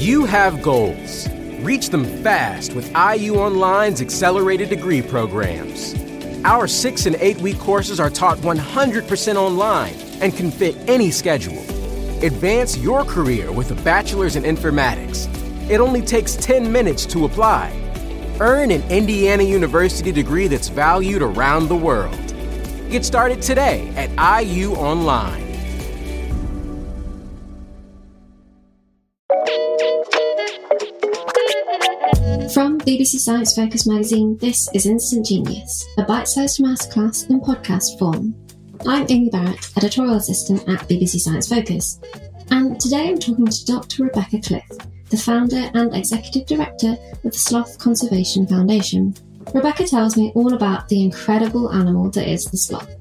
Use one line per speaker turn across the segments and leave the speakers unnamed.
You have goals. Reach them fast with IU Online's accelerated degree programs. Our six and eight week courses are taught 100% online and can fit any schedule. Advance your career with a bachelor's in informatics. It only takes 10 minutes to apply. Earn an Indiana University degree that's valued around the world. Get started today at IU Online.
BBC Science Focus magazine, this is Instant Genius, a bite sized masterclass in podcast form. I'm Amy Barrett, editorial assistant at BBC Science Focus, and today I'm talking to Dr. Rebecca Cliff, the founder and executive director of the Sloth Conservation Foundation. Rebecca tells me all about the incredible animal that is the sloth.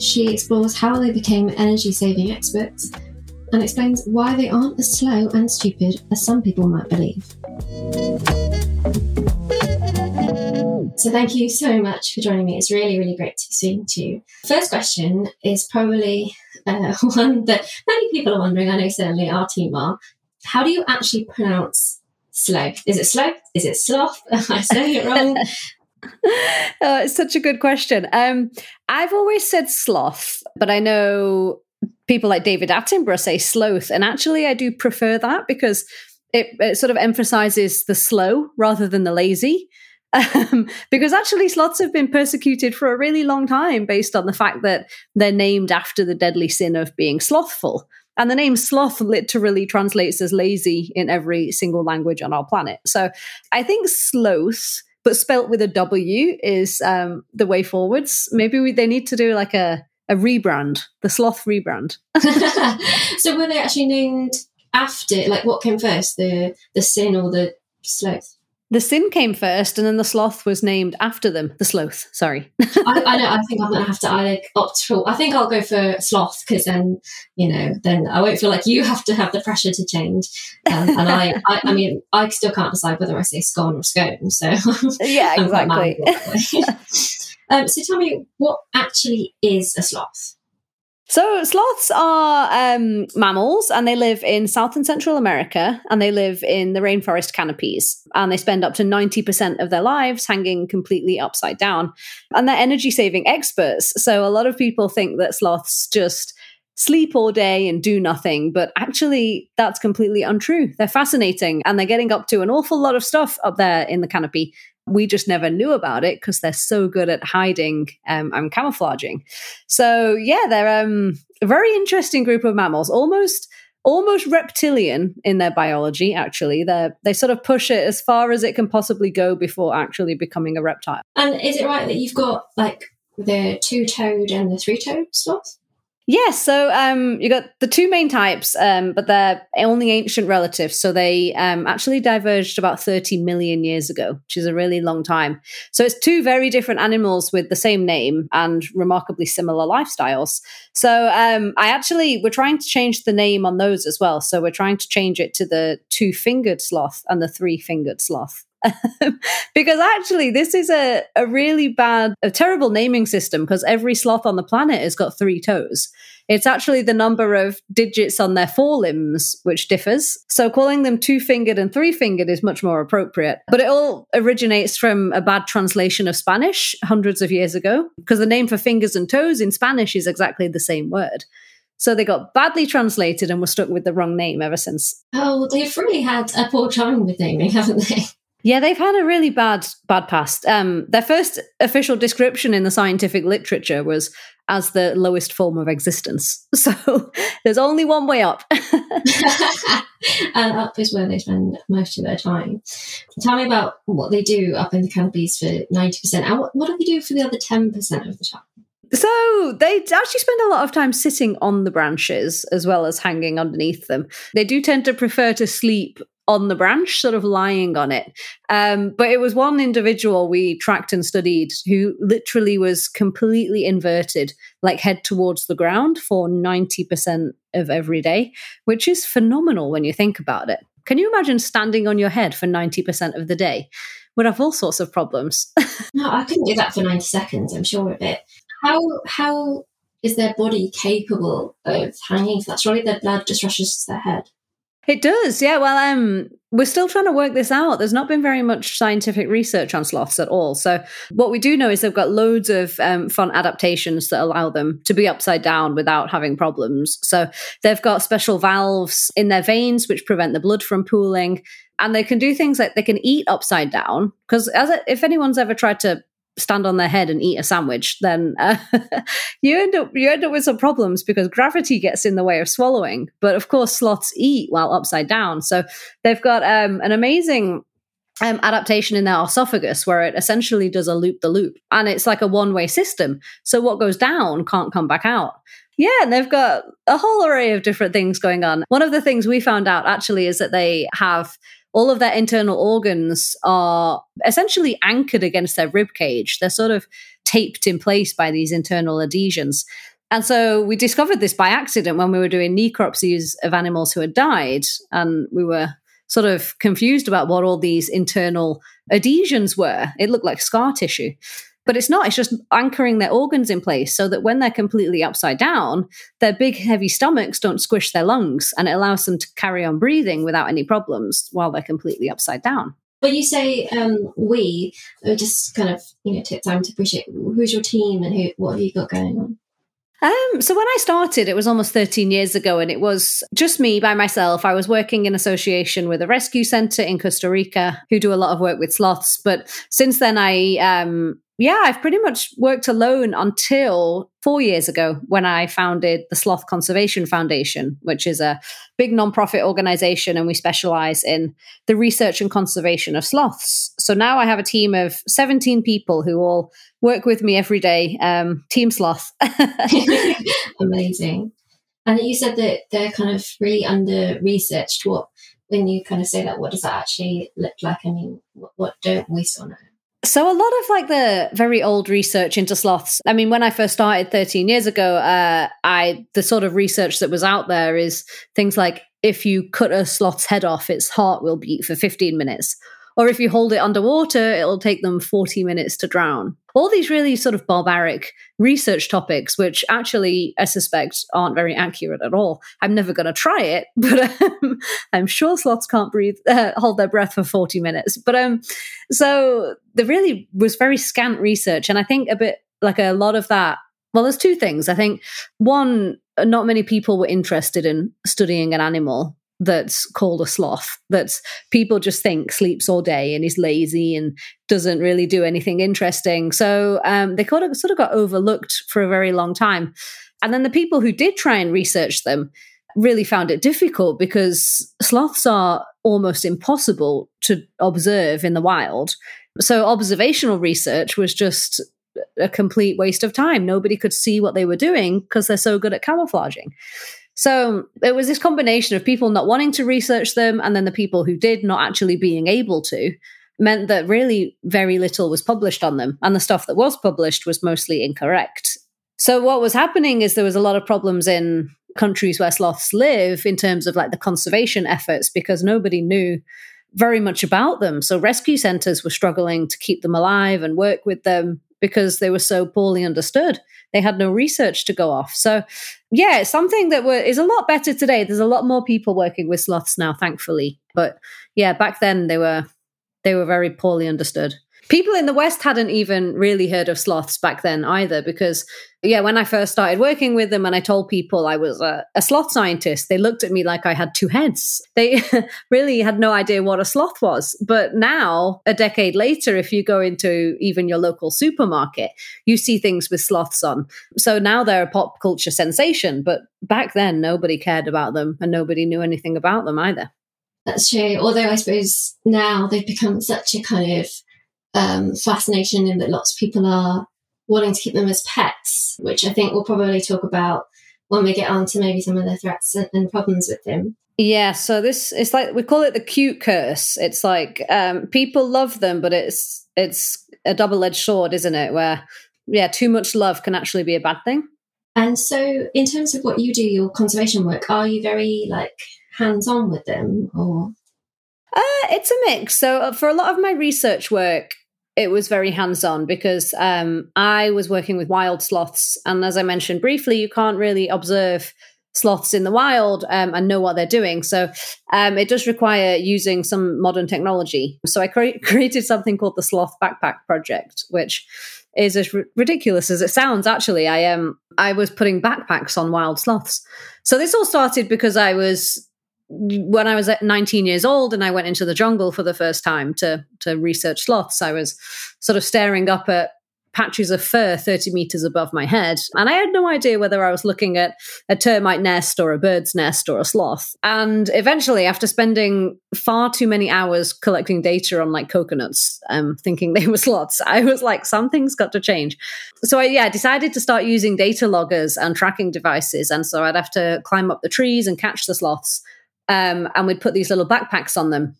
She explores how they became energy saving experts and explains why they aren't as slow and stupid as some people might believe. So thank you so much for joining me. It's really, really great to be speaking to you. First question is probably uh, one that many people are wondering. I know certainly our team are. How do you actually pronounce sloth? Is it sloth? Is it sloth? Am I saying it wrong?
oh, it's such a good question. Um, I've always said sloth, but I know people like David Attenborough say sloth, and actually, I do prefer that because it, it sort of emphasizes the slow rather than the lazy. Um, because actually, sloths have been persecuted for a really long time based on the fact that they're named after the deadly sin of being slothful. And the name sloth literally translates as lazy in every single language on our planet. So I think sloth, but spelt with a W, is um, the way forwards. Maybe we, they need to do like a, a rebrand, the sloth rebrand.
so were they actually named after? Like, what came first, the the sin or the sloth?
The sin came first, and then the sloth was named after them. The sloth, sorry.
I, I know. I think I'm gonna have to either opt for. I think I'll go for sloth because then, you know, then I won't feel like you have to have the pressure to change. Um, and I, I, I mean, I still can't decide whether I say scone or scone. So
yeah, exactly.
um, so tell me, what actually is a sloth?
So sloths are um, mammals, and they live in South and Central America, and they live in the rainforest canopies, and they spend up to ninety percent of their lives hanging completely upside down, and they're energy saving experts. So a lot of people think that sloths just sleep all day and do nothing, but actually that's completely untrue. They're fascinating, and they're getting up to an awful lot of stuff up there in the canopy. We just never knew about it because they're so good at hiding um, and camouflaging. So yeah, they're um, a very interesting group of mammals, almost almost reptilian in their biology. Actually, they they sort of push it as far as it can possibly go before actually becoming a reptile.
And is it right that you've got like the two-toed and the three-toed sloth?
Yes, so um, you got the two main types, um, but they're only ancient relatives. So they um, actually diverged about 30 million years ago, which is a really long time. So it's two very different animals with the same name and remarkably similar lifestyles. So um, I actually, we're trying to change the name on those as well. So we're trying to change it to the two fingered sloth and the three fingered sloth. because actually this is a, a really bad a terrible naming system because every sloth on the planet has got three toes it's actually the number of digits on their forelimbs which differs so calling them two fingered and three fingered is much more appropriate but it all originates from a bad translation of spanish hundreds of years ago because the name for fingers and toes in spanish is exactly the same word So they got badly translated and were stuck with the wrong name ever since.
Oh, they've really had a poor time with naming, haven't they?
Yeah, they've had a really bad bad past. Um, their first official description in the scientific literature was as the lowest form of existence. So there's only one way up.
and up is where they spend most of their time. Tell me about what they do up in the canopies for 90%. And what, what do they do for the other 10% of the time?
So they actually spend a lot of time sitting on the branches as well as hanging underneath them. They do tend to prefer to sleep on the branch, sort of lying on it. Um, but it was one individual we tracked and studied who literally was completely inverted, like head towards the ground for 90% of every day, which is phenomenal when you think about it. Can you imagine standing on your head for 90% of the day? Would have all sorts of problems.
no, I couldn't do that for 90 seconds, I'm sure of it. How, how is their body capable of hanging for that? Surely their blood just rushes to their head.
It does, yeah. Well, um, we're still trying to work this out. There's not been very much scientific research on sloths at all. So, what we do know is they've got loads of um, fun adaptations that allow them to be upside down without having problems. So, they've got special valves in their veins which prevent the blood from pooling. And they can do things like they can eat upside down. Because, if anyone's ever tried to stand on their head and eat a sandwich, then uh, you end up you end up with some problems because gravity gets in the way of swallowing. But of course, sloths eat while upside down, so they've got um, an amazing. Um, adaptation in their esophagus where it essentially does a loop the loop and it's like a one way system. So what goes down can't come back out. Yeah, and they've got a whole array of different things going on. One of the things we found out actually is that they have all of their internal organs are essentially anchored against their rib cage. They're sort of taped in place by these internal adhesions. And so we discovered this by accident when we were doing necropsies of animals who had died. And we were sort of confused about what all these internal adhesions were. It looked like scar tissue. But it's not, it's just anchoring their organs in place so that when they're completely upside down, their big, heavy stomachs don't squish their lungs and it allows them to carry on breathing without any problems while they're completely upside down.
But you say um, we, just kind of, you know, take time to appreciate who's your team and who, what have you got going on?
Um, so when I started, it was almost 13 years ago, and it was just me by myself. I was working in association with a rescue center in Costa Rica who do a lot of work with sloths. But since then, I um, yeah, I've pretty much worked alone until four years ago when I founded the Sloth Conservation Foundation, which is a big nonprofit organization, and we specialize in the research and conservation of sloths. So now I have a team of 17 people who all work with me every day, um, Team Sloth.
Amazing. And you said that they're kind of really under researched. What, when you kind of say that, what does that actually look like? I mean, what, what don't we still know?
So a lot of like the very old research into sloths. I mean, when I first started 13 years ago, uh, I the sort of research that was out there is things like if you cut a sloth's head off, its heart will beat for 15 minutes, or if you hold it underwater, it'll take them 40 minutes to drown. All these really sort of barbaric research topics, which actually I suspect aren't very accurate at all. I'm never going to try it, but um, I'm sure sloths can't breathe, uh, hold their breath for 40 minutes. But um, so there really was very scant research. And I think a bit like a lot of that well, there's two things. I think one, not many people were interested in studying an animal that's called a sloth that people just think sleeps all day and is lazy and doesn't really do anything interesting. So um, they kind of sort of got overlooked for a very long time. And then the people who did try and research them really found it difficult because sloths are almost impossible to observe in the wild. So observational research was just a complete waste of time. Nobody could see what they were doing because they're so good at camouflaging so it was this combination of people not wanting to research them and then the people who did not actually being able to meant that really very little was published on them. And the stuff that was published was mostly incorrect. So what was happening is there was a lot of problems in countries where sloths live in terms of like the conservation efforts because nobody knew very much about them. So rescue centers were struggling to keep them alive and work with them because they were so poorly understood. They had no research to go off. So, yeah, something that were, is a lot better today. There's a lot more people working with sloths now, thankfully. But yeah, back then they were they were very poorly understood. People in the West hadn't even really heard of sloths back then either, because yeah, when I first started working with them and I told people I was a, a sloth scientist, they looked at me like I had two heads. They really had no idea what a sloth was. But now, a decade later, if you go into even your local supermarket, you see things with sloths on. So now they're a pop culture sensation. But back then, nobody cared about them and nobody knew anything about them either.
That's true. Although I suppose now they've become such a kind of um, fascination in that lots of people are wanting to keep them as pets, which I think we'll probably talk about when we get on to maybe some of the threats and problems with them.
Yeah, so this it's like we call it the cute curse. It's like um, people love them, but it's it's a double edged sword, isn't it? Where yeah, too much love can actually be a bad thing.
And so, in terms of what you do, your conservation work, are you very like hands on with them, or?
Uh, it's a mix. So, uh, for a lot of my research work, it was very hands on because um, I was working with wild sloths. And as I mentioned briefly, you can't really observe sloths in the wild um, and know what they're doing. So um, it does require using some modern technology. So I cre- created something called the Sloth Backpack Project, which is as r- ridiculous as it sounds. Actually, I. Um, I was putting backpacks on wild sloths. So this all started because I was when I was at 19 years old and I went into the jungle for the first time to to research sloths, I was sort of staring up at patches of fur 30 meters above my head. And I had no idea whether I was looking at a termite nest or a bird's nest or a sloth. And eventually, after spending far too many hours collecting data on like coconuts, um, thinking they were sloths, I was like, something's got to change. So I, yeah, decided to start using data loggers and tracking devices. And so I'd have to climb up the trees and catch the sloths um, and we'd put these little backpacks on them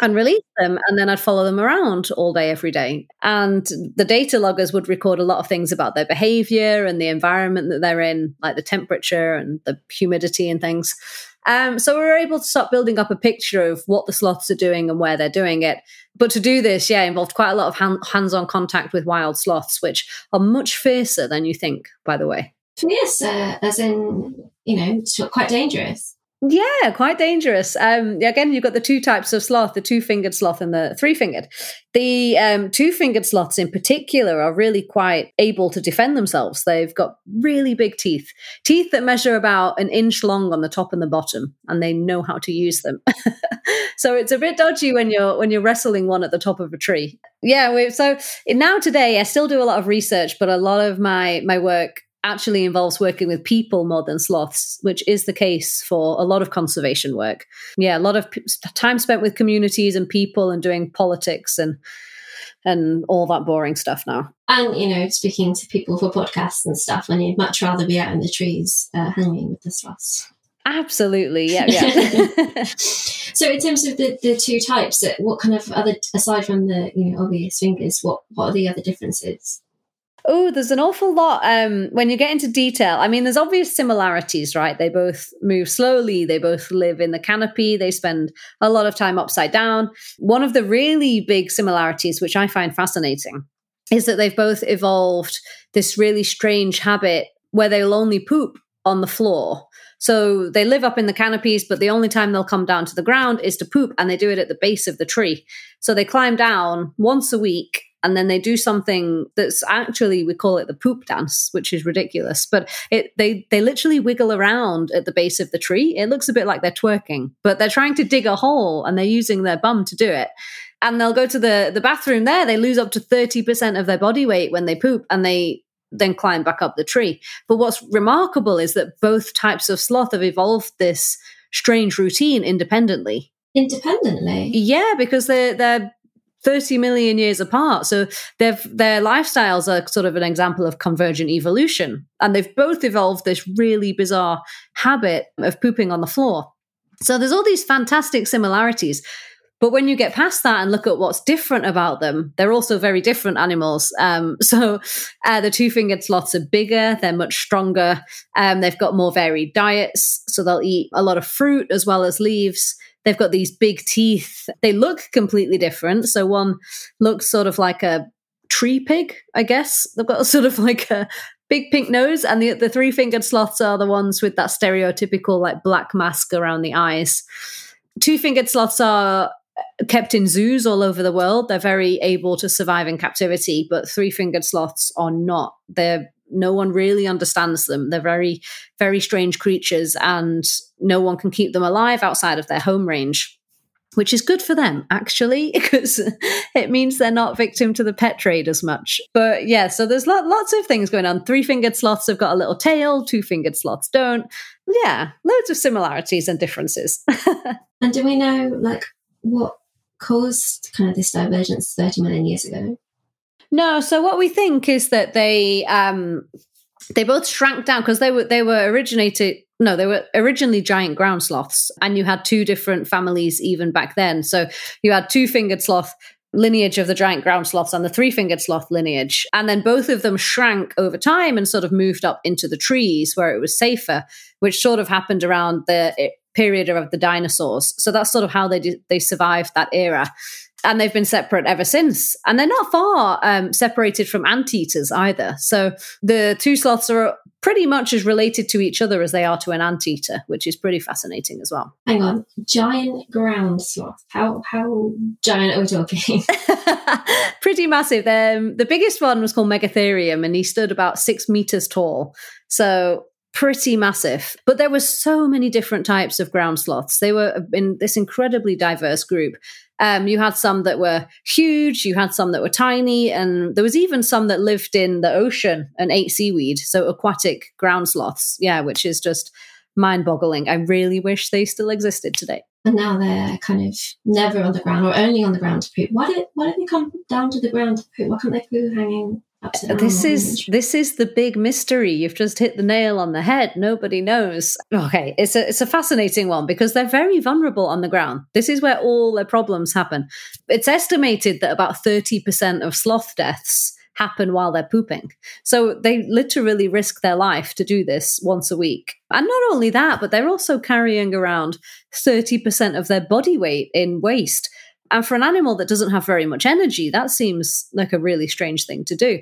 and release them and then i'd follow them around all day every day. And the data loggers would record a lot of things about their behavior and the environment that they're in like the temperature and the humidity and things. Um, so we were able to start building up a picture of what the sloths are doing and where they're doing it. But to do this yeah involved quite a lot of hand- hands-on contact with wild sloths which are much fiercer than you think by the way.
Fierce uh, as in you know quite dangerous
yeah, quite dangerous. Um, again, you've got the two types of sloth, the two fingered sloth and the three fingered. The um, two fingered sloths in particular are really quite able to defend themselves. They've got really big teeth, teeth that measure about an inch long on the top and the bottom, and they know how to use them. so it's a bit dodgy when you're when you're wrestling one at the top of a tree. Yeah, so now today I still do a lot of research, but a lot of my my work actually involves working with people more than sloths, which is the case for a lot of conservation work. Yeah, a lot of p- time spent with communities and people and doing politics and and all that boring stuff now.
And you know, speaking to people for podcasts and stuff, when you'd much rather be out in the trees uh, hanging with the sloths.
Absolutely, yeah, yeah.
so, in terms of the, the two types, uh, what kind of other aside from the you know obvious fingers, what what are the other differences?
Oh, there's an awful lot. Um, when you get into detail, I mean, there's obvious similarities, right? They both move slowly. They both live in the canopy. They spend a lot of time upside down. One of the really big similarities, which I find fascinating, is that they've both evolved this really strange habit where they'll only poop on the floor. So they live up in the canopies, but the only time they'll come down to the ground is to poop, and they do it at the base of the tree. So they climb down once a week and then they do something that's actually we call it the poop dance which is ridiculous but it they they literally wiggle around at the base of the tree. It looks a bit like they're twerking but they're trying to dig a hole and they're using their bum to do it. And they'll go to the the bathroom there they lose up to 30% of their body weight when they poop and they then climb back up the tree. But what's remarkable is that both types of sloth have evolved this strange routine independently.
Independently?
Yeah because they're they're 30 million years apart. So their their lifestyles are sort of an example of convergent evolution. And they've both evolved this really bizarre habit of pooping on the floor. So there's all these fantastic similarities. But when you get past that and look at what's different about them, they're also very different animals. Um, so uh, the two fingered sloths are bigger, they're much stronger, um, they've got more varied diets. So they'll eat a lot of fruit as well as leaves. They've got these big teeth. They look completely different. So one looks sort of like a tree pig, I guess. They've got a sort of like a big pink nose, and the the three fingered sloths are the ones with that stereotypical like black mask around the eyes. Two fingered sloths are kept in zoos all over the world. They're very able to survive in captivity, but three fingered sloths are not. They're no one really understands them. They're very, very strange creatures, and no one can keep them alive outside of their home range which is good for them actually because it means they're not victim to the pet trade as much but yeah so there's lots of things going on three-fingered sloths have got a little tail two-fingered sloths don't yeah loads of similarities and differences
and do we know like what caused kind of this divergence 30 million years ago
no so what we think is that they um they both shrank down because they were they were originated no, they were originally giant ground sloths, and you had two different families even back then. So you had two fingered sloth lineage of the giant ground sloths and the three fingered sloth lineage. And then both of them shrank over time and sort of moved up into the trees where it was safer, which sort of happened around the period of the dinosaurs. So that's sort of how they did, they survived that era and they've been separate ever since. And they're not far um, separated from anteaters either. So the two sloths are pretty much as related to each other as they are to an anteater, which is pretty fascinating as well.
Hang on, giant ground sloth. How how giant are we talking?
pretty massive. Um, the biggest one was called Megatherium, and he stood about six meters tall. So pretty massive. But there were so many different types of ground sloths. They were in this incredibly diverse group. Um, you had some that were huge, you had some that were tiny, and there was even some that lived in the ocean and ate seaweed. So aquatic ground sloths, yeah, which is just mind boggling. I really wish they still existed today.
And now they're kind of never on the ground or only on the ground to poop. Why did why did they come down to the ground to poop? Why can't they poo hanging Uh,
this is this is the big mystery. You've just hit the nail on the head. Nobody knows. Okay, it's a it's a fascinating one because they're very vulnerable on the ground. This is where all their problems happen. It's estimated that about thirty percent of sloth deaths happen while they're pooping. So they literally risk their life to do this once a week. And not only that, but they're also carrying around 30% of their body weight in waste. And for an animal that doesn't have very much energy, that seems like a really strange thing to do.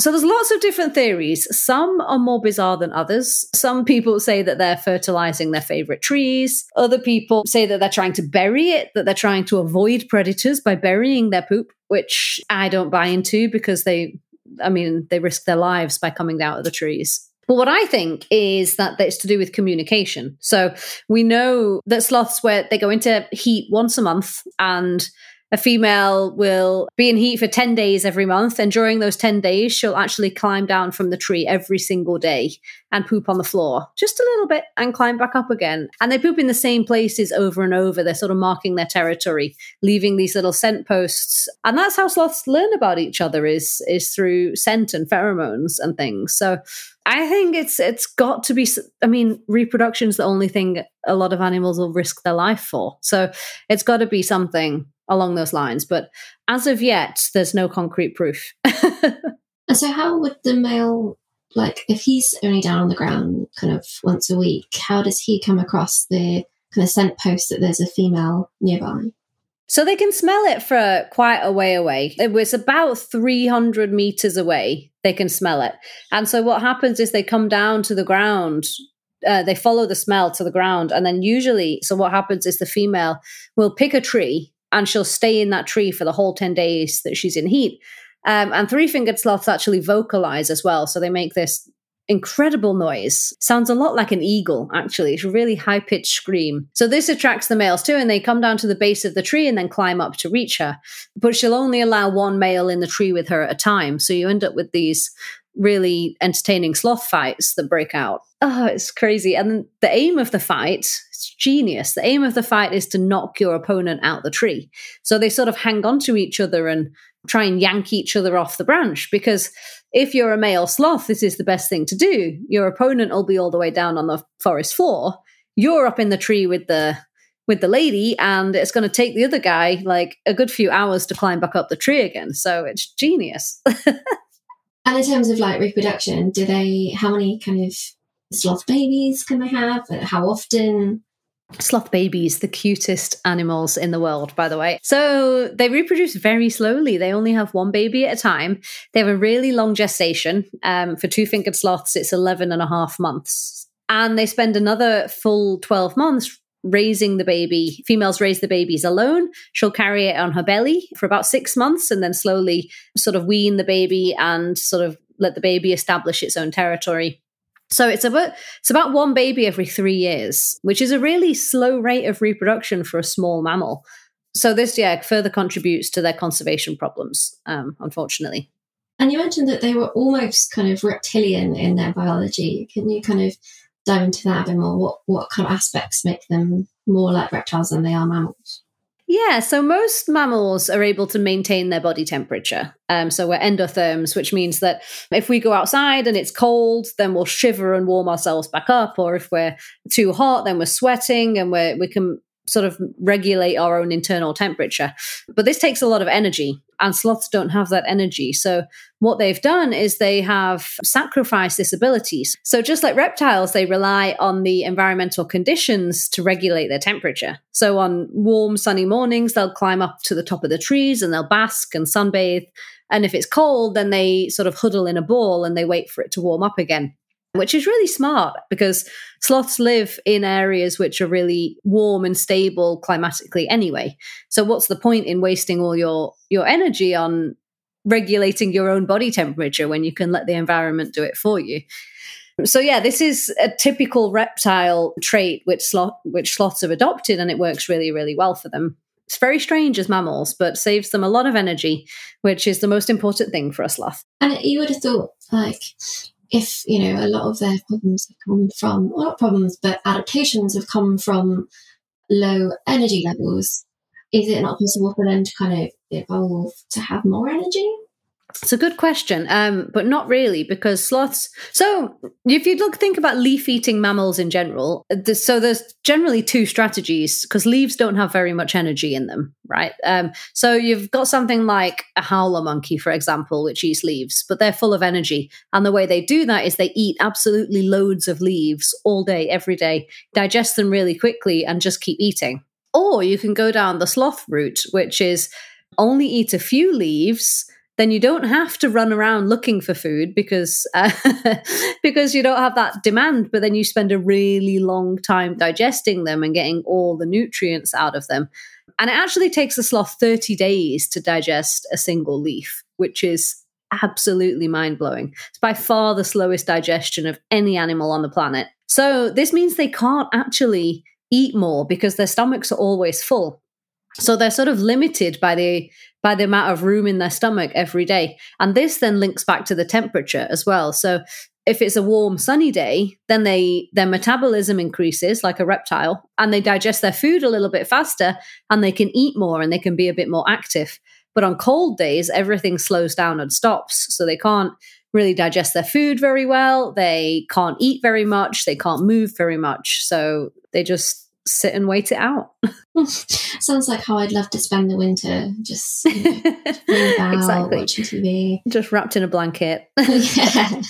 So there's lots of different theories. Some are more bizarre than others. Some people say that they're fertilizing their favorite trees. Other people say that they're trying to bury it, that they're trying to avoid predators by burying their poop, which I don't buy into because they I mean, they risk their lives by coming down of the trees. But what I think is that it's to do with communication. So we know that sloths where they go into heat once a month and a female will be in heat for 10 days every month. And during those 10 days, she'll actually climb down from the tree every single day and poop on the floor just a little bit and climb back up again. And they poop in the same places over and over. They're sort of marking their territory, leaving these little scent posts. And that's how sloths learn about each other is, is through scent and pheromones and things. So I think it's it's got to be. I mean, reproduction is the only thing a lot of animals will risk their life for. So it's got to be something along those lines. But as of yet, there's no concrete proof.
and so, how would the male, like, if he's only down on the ground kind of once a week, how does he come across the kind of scent post that there's a female nearby?
So they can smell it for quite a way away. It was about 300 meters away. They can smell it. And so what happens is they come down to the ground. Uh, they follow the smell to the ground. And then usually, so what happens is the female will pick a tree and she'll stay in that tree for the whole 10 days that she's in heat. Um, and three fingered sloths actually vocalize as well. So they make this incredible noise. Sounds a lot like an eagle, actually. It's a really high pitched scream. So this attracts the males too, and they come down to the base of the tree and then climb up to reach her. But she'll only allow one male in the tree with her at a time. So you end up with these really entertaining sloth fights that break out. Oh, it's crazy. And the aim of the fight, it's genius. The aim of the fight is to knock your opponent out the tree. So they sort of hang on to each other and try and yank each other off the branch because if you're a male sloth, this is the best thing to do. Your opponent will be all the way down on the forest floor. You're up in the tree with the with the lady, and it's going to take the other guy like a good few hours to climb back up the tree again. So it's genius.
and in terms of like reproduction, do they? How many kind of sloth babies can they have? How often?
Sloth babies, the cutest animals in the world, by the way. So they reproduce very slowly. They only have one baby at a time. They have a really long gestation. Um, for two fingered sloths, it's 11 and a half months. And they spend another full 12 months raising the baby. Females raise the babies alone. She'll carry it on her belly for about six months and then slowly sort of wean the baby and sort of let the baby establish its own territory. So it's about it's about one baby every three years, which is a really slow rate of reproduction for a small mammal. So this, yeah, further contributes to their conservation problems, um, unfortunately.
And you mentioned that they were almost kind of reptilian in their biology. Can you kind of dive into that a bit more? What what kind of aspects make them more like reptiles than they are mammals?
Yeah, so most mammals are able to maintain their body temperature. Um, so we're endotherms, which means that if we go outside and it's cold, then we'll shiver and warm ourselves back up. Or if we're too hot, then we're sweating and we we can sort of regulate our own internal temperature. But this takes a lot of energy, and sloths don't have that energy. So, what they've done is they have sacrificed this ability. So, just like reptiles, they rely on the environmental conditions to regulate their temperature. So, on warm, sunny mornings, they'll climb up to the top of the trees and they'll bask and sunbathe. And if it's cold, then they sort of huddle in a ball and they wait for it to warm up again which is really smart because sloths live in areas which are really warm and stable climatically anyway. So what's the point in wasting all your your energy on regulating your own body temperature when you can let the environment do it for you? So yeah, this is a typical reptile trait which sloth which sloths have adopted and it works really really well for them. It's very strange as mammals, but saves them a lot of energy, which is the most important thing for a sloth.
And you would have thought, like, if you know a lot of their problems have come from well, not problems but adaptations have come from low energy levels is it not possible for them to kind of evolve to have more energy
it's a good question, um, but not really because sloths. So, if you look, think about leaf-eating mammals in general. So, there's generally two strategies because leaves don't have very much energy in them, right? Um, so, you've got something like a howler monkey, for example, which eats leaves, but they're full of energy. And the way they do that is they eat absolutely loads of leaves all day, every day, digest them really quickly, and just keep eating. Or you can go down the sloth route, which is only eat a few leaves then you don't have to run around looking for food because uh, because you don't have that demand but then you spend a really long time digesting them and getting all the nutrients out of them. And it actually takes a sloth 30 days to digest a single leaf which is absolutely mind-blowing. It's by far the slowest digestion of any animal on the planet. So this means they can't actually eat more because their stomachs are always full. So they're sort of limited by the by the amount of room in their stomach every day. And this then links back to the temperature as well. So if it's a warm sunny day, then they their metabolism increases like a reptile and they digest their food a little bit faster and they can eat more and they can be a bit more active. But on cold days, everything slows down and stops. So they can't really digest their food very well. They can't eat very much. They can't move very much. So they just sit and wait it out.
Sounds like how I'd love to spend the winter, just you know, about, exactly. watching TV,
just wrapped in a blanket.
yeah.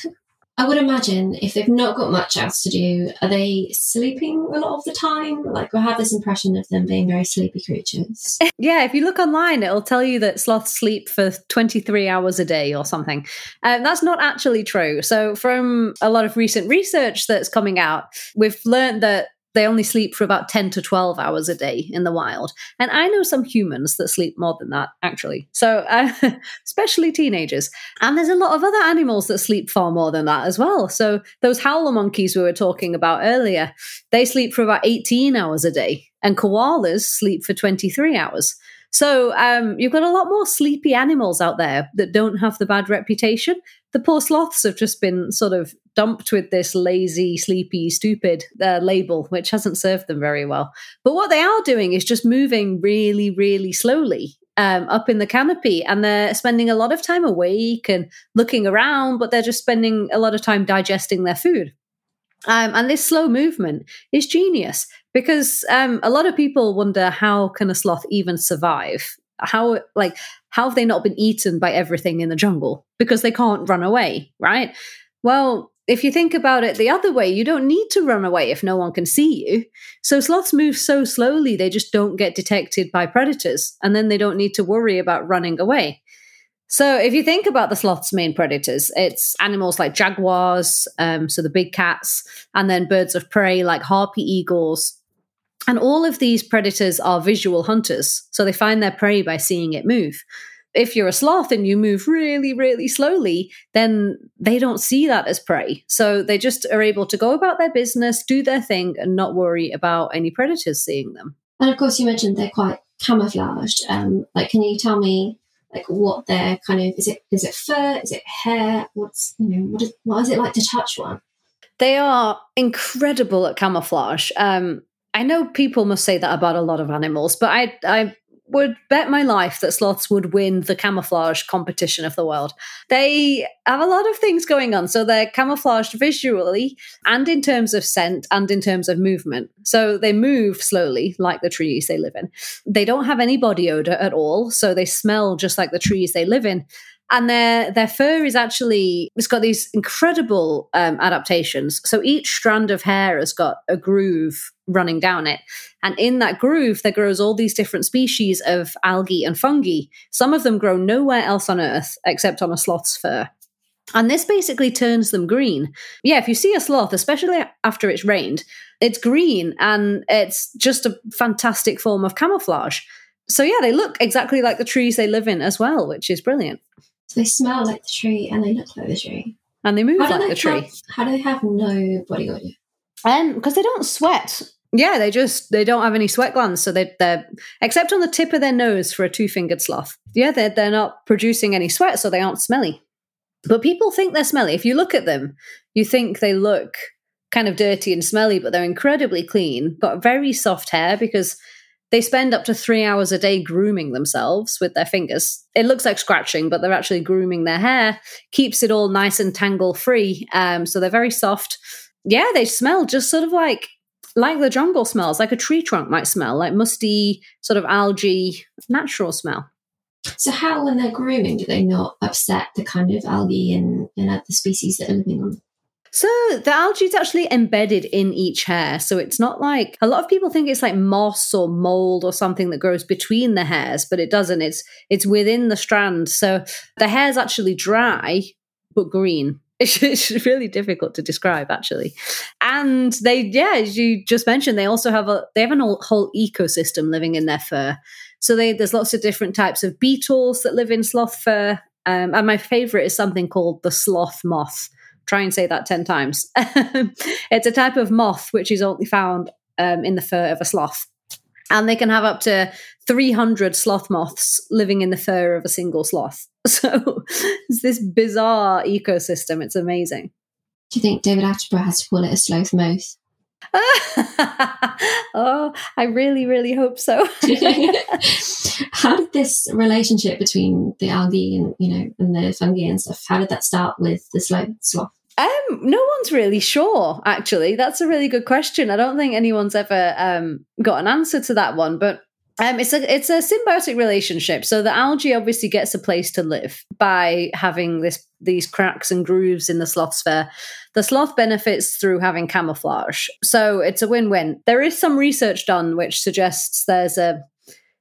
I would imagine if they've not got much else to do, are they sleeping a lot of the time? Like, I have this impression of them being very sleepy creatures.
yeah, if you look online, it'll tell you that sloths sleep for 23 hours a day or something. And that's not actually true. So, from a lot of recent research that's coming out, we've learned that they only sleep for about 10 to 12 hours a day in the wild. And I know some humans that sleep more than that, actually. So, uh, especially teenagers. And there's a lot of other animals that sleep far more than that as well. So, those howler monkeys we were talking about earlier, they sleep for about 18 hours a day. And koalas sleep for 23 hours. So um, you've got a lot more sleepy animals out there that don't have the bad reputation. The poor sloths have just been sort of dumped with this lazy, sleepy, stupid uh, label, which hasn't served them very well. But what they are doing is just moving really, really slowly um, up in the canopy and they're spending a lot of time awake and looking around, but they're just spending a lot of time digesting their food. Um, and this slow movement is genius because um, a lot of people wonder how can a sloth even survive? How like how have they not been eaten by everything in the jungle because they can't run away, right? Well, if you think about it the other way, you don't need to run away if no one can see you. So sloths move so slowly, they just don't get detected by predators, and then they don't need to worry about running away. So if you think about the sloth's main predators, it's animals like jaguars, um, so the big cats, and then birds of prey like harpy eagles, And all of these predators are visual hunters. So they find their prey by seeing it move. If you're a sloth and you move really, really slowly, then they don't see that as prey. So they just are able to go about their business, do their thing, and not worry about any predators seeing them.
And of course, you mentioned they're quite camouflaged. Um, like, can you tell me like what their kind of is it is it fur is it hair what's you know what is what is it like to touch one
they are incredible at camouflage um i know people must say that about a lot of animals but i i would bet my life that sloths would win the camouflage competition of the world. They have a lot of things going on. So they're camouflaged visually and in terms of scent and in terms of movement. So they move slowly, like the trees they live in. They don't have any body odor at all. So they smell just like the trees they live in and their their fur is actually it's got these incredible um, adaptations. So each strand of hair has got a groove running down it, and in that groove there grows all these different species of algae and fungi. Some of them grow nowhere else on Earth except on a sloth's fur. And this basically turns them green. Yeah, if you see a sloth, especially after it's rained, it's green and it's just a fantastic form of camouflage. So, yeah, they look exactly like the trees they live in as well, which is brilliant.
They smell like the tree and they look like the tree.
And they move like
they
the tree.
have- how do they have no body odor?
Um, because they don't sweat. Yeah, they just they don't have any sweat glands, so they they're except on the tip of their nose for a two fingered sloth. Yeah, they're they're not producing any sweat, so they aren't smelly. But people think they're smelly. If you look at them, you think they look kind of dirty and smelly, but they're incredibly clean, got very soft hair because they spend up to three hours a day grooming themselves with their fingers. It looks like scratching, but they're actually grooming their hair, keeps it all nice and tangle free. Um, so they're very soft. Yeah, they smell just sort of like like the jungle smells, like a tree trunk might smell, like musty sort of algae, natural smell.
So how, when they're grooming, do they not upset the kind of algae and, and other species that are living on?
So the algae is actually embedded in each hair. So it's not like a lot of people think it's like moss or mold or something that grows between the hairs, but it doesn't. It's it's within the strand. So the hair's actually dry but green. It's really difficult to describe, actually. And they, yeah, as you just mentioned, they also have a they have a whole ecosystem living in their fur. So they, there's lots of different types of beetles that live in sloth fur. Um, and my favorite is something called the sloth moth try and say that 10 times. it's a type of moth which is only found um, in the fur of a sloth. And they can have up to 300 sloth moths living in the fur of a single sloth. So it's this bizarre ecosystem. It's amazing.
Do you think David Attenborough has to call it a sloth moth?
oh, I really, really hope so.
how did this relationship between the algae and you know and the fungi and stuff? How did that start with the sloth? sloth?
Um, no one's really sure. Actually, that's a really good question. I don't think anyone's ever um, got an answer to that one, but um, it's a it's a symbiotic relationship. So the algae obviously gets a place to live by having this these cracks and grooves in the sloth sphere. The sloth benefits through having camouflage, so it's a win win. There is some research done which suggests there's a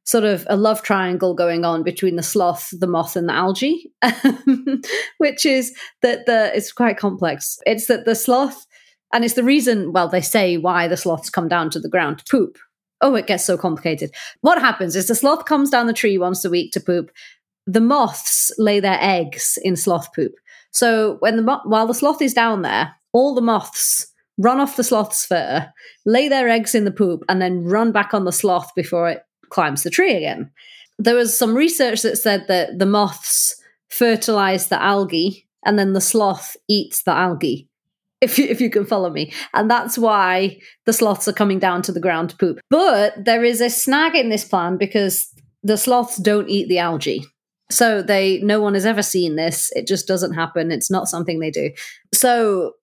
sort of a love triangle going on between the sloth, the moth, and the algae, which is that the it's quite complex. It's that the sloth, and it's the reason. Well, they say why the sloths come down to the ground to poop. Oh, it gets so complicated. What happens is the sloth comes down the tree once a week to poop. The moths lay their eggs in sloth poop. So when the while the sloth is down there, all the moths run off the sloth's fur, lay their eggs in the poop, and then run back on the sloth before it climbs the tree again. There was some research that said that the moths fertilize the algae and then the sloth eats the algae. If you, if you can follow me. And that's why the sloths are coming down to the ground to poop. But there is a snag in this plan because the sloths don't eat the algae. So they no one has ever seen this. It just doesn't happen. It's not something they do. So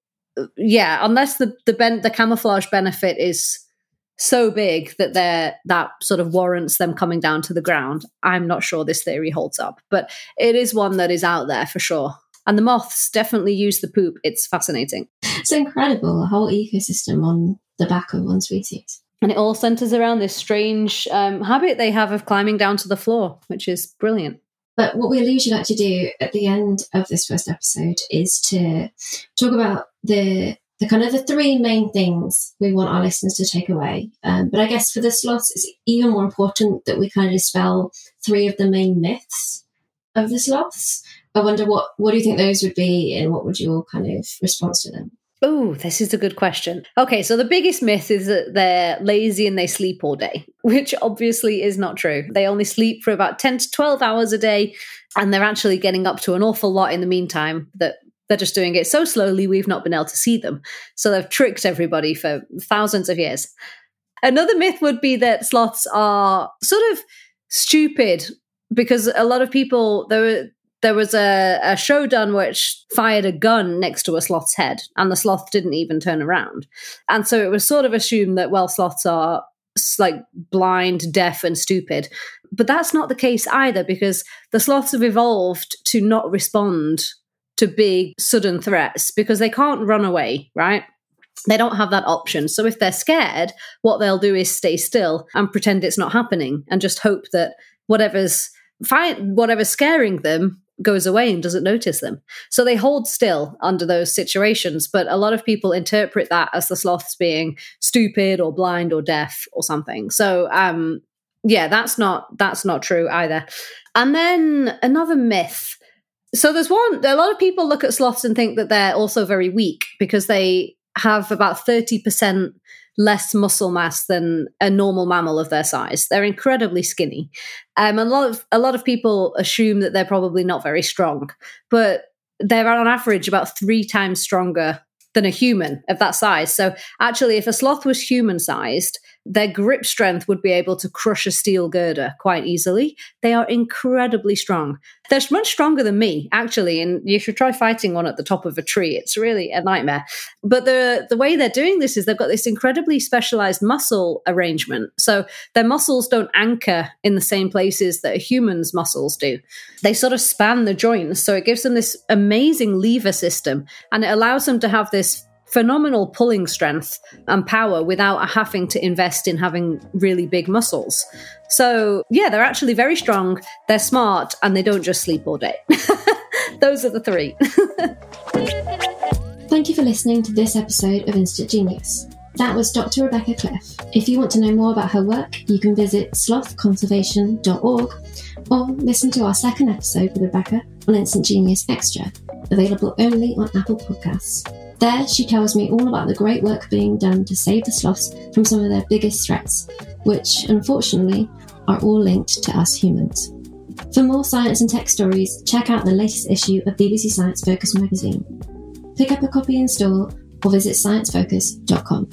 yeah, unless the the ben, the camouflage benefit is so big that they're that sort of warrants them coming down to the ground. I'm not sure this theory holds up, but it is one that is out there for sure. And the moths definitely use the poop. It's fascinating.
It's incredible, a whole ecosystem on the back of one species.
And it all centers around this strange um, habit they have of climbing down to the floor, which is brilliant.
But what we usually like to do at the end of this first episode is to talk about the the kind of the three main things we want our listeners to take away. Um, but I guess for the sloths, it's even more important that we kind of dispel three of the main myths of the sloths. I wonder what what do you think those would be, and what would your kind of response to them?
Oh, this is a good question. Okay, so the biggest myth is that they're lazy and they sleep all day, which obviously is not true. They only sleep for about 10 to 12 hours a day, and they're actually getting up to an awful lot in the meantime that they're just doing it so slowly we've not been able to see them. So they've tricked everybody for thousands of years. Another myth would be that sloths are sort of stupid because a lot of people there there was a, a show done which fired a gun next to a sloth's head and the sloth didn't even turn around. And so it was sort of assumed that well sloths are like blind deaf and stupid. But that's not the case either because the sloths have evolved to not respond to big sudden threats because they can't run away right? They don't have that option. So if they're scared, what they'll do is stay still and pretend it's not happening and just hope that whatever's fine, whatever's scaring them goes away and doesn't notice them. So they hold still under those situations. But a lot of people interpret that as the sloths being stupid or blind or deaf or something. So um yeah, that's not that's not true either. And then another myth. So there's one a lot of people look at sloths and think that they're also very weak because they have about 30% less muscle mass than a normal mammal of their size. They're incredibly skinny. Um, a lot of a lot of people assume that they're probably not very strong, but they're on average about three times stronger than a human of that size. So actually, if a sloth was human sized, their grip strength would be able to crush a steel girder quite easily. They are incredibly strong. They're much stronger than me, actually, and you should try fighting one at the top of a tree. It's really a nightmare. But the the way they're doing this is they've got this incredibly specialized muscle arrangement. So their muscles don't anchor in the same places that a human's muscles do. They sort of span the joints, so it gives them this amazing lever system, and it allows them to have this phenomenal pulling strength and power without having to invest in having really big muscles. So, yeah, they're actually very strong, they're smart, and they don't just sleep all day. Those are the three.
Thank you for listening to this episode of Instant Genius. That was Dr. Rebecca Cliff. If you want to know more about her work, you can visit slothconservation.org or listen to our second episode with Rebecca on Instant Genius Extra, available only on Apple Podcasts. There, she tells me all about the great work being done to save the sloths from some of their biggest threats, which, unfortunately, are all linked to us humans. For more science and tech stories, check out the latest issue of BBC Science Focus magazine. Pick up a copy in store or visit sciencefocus.com.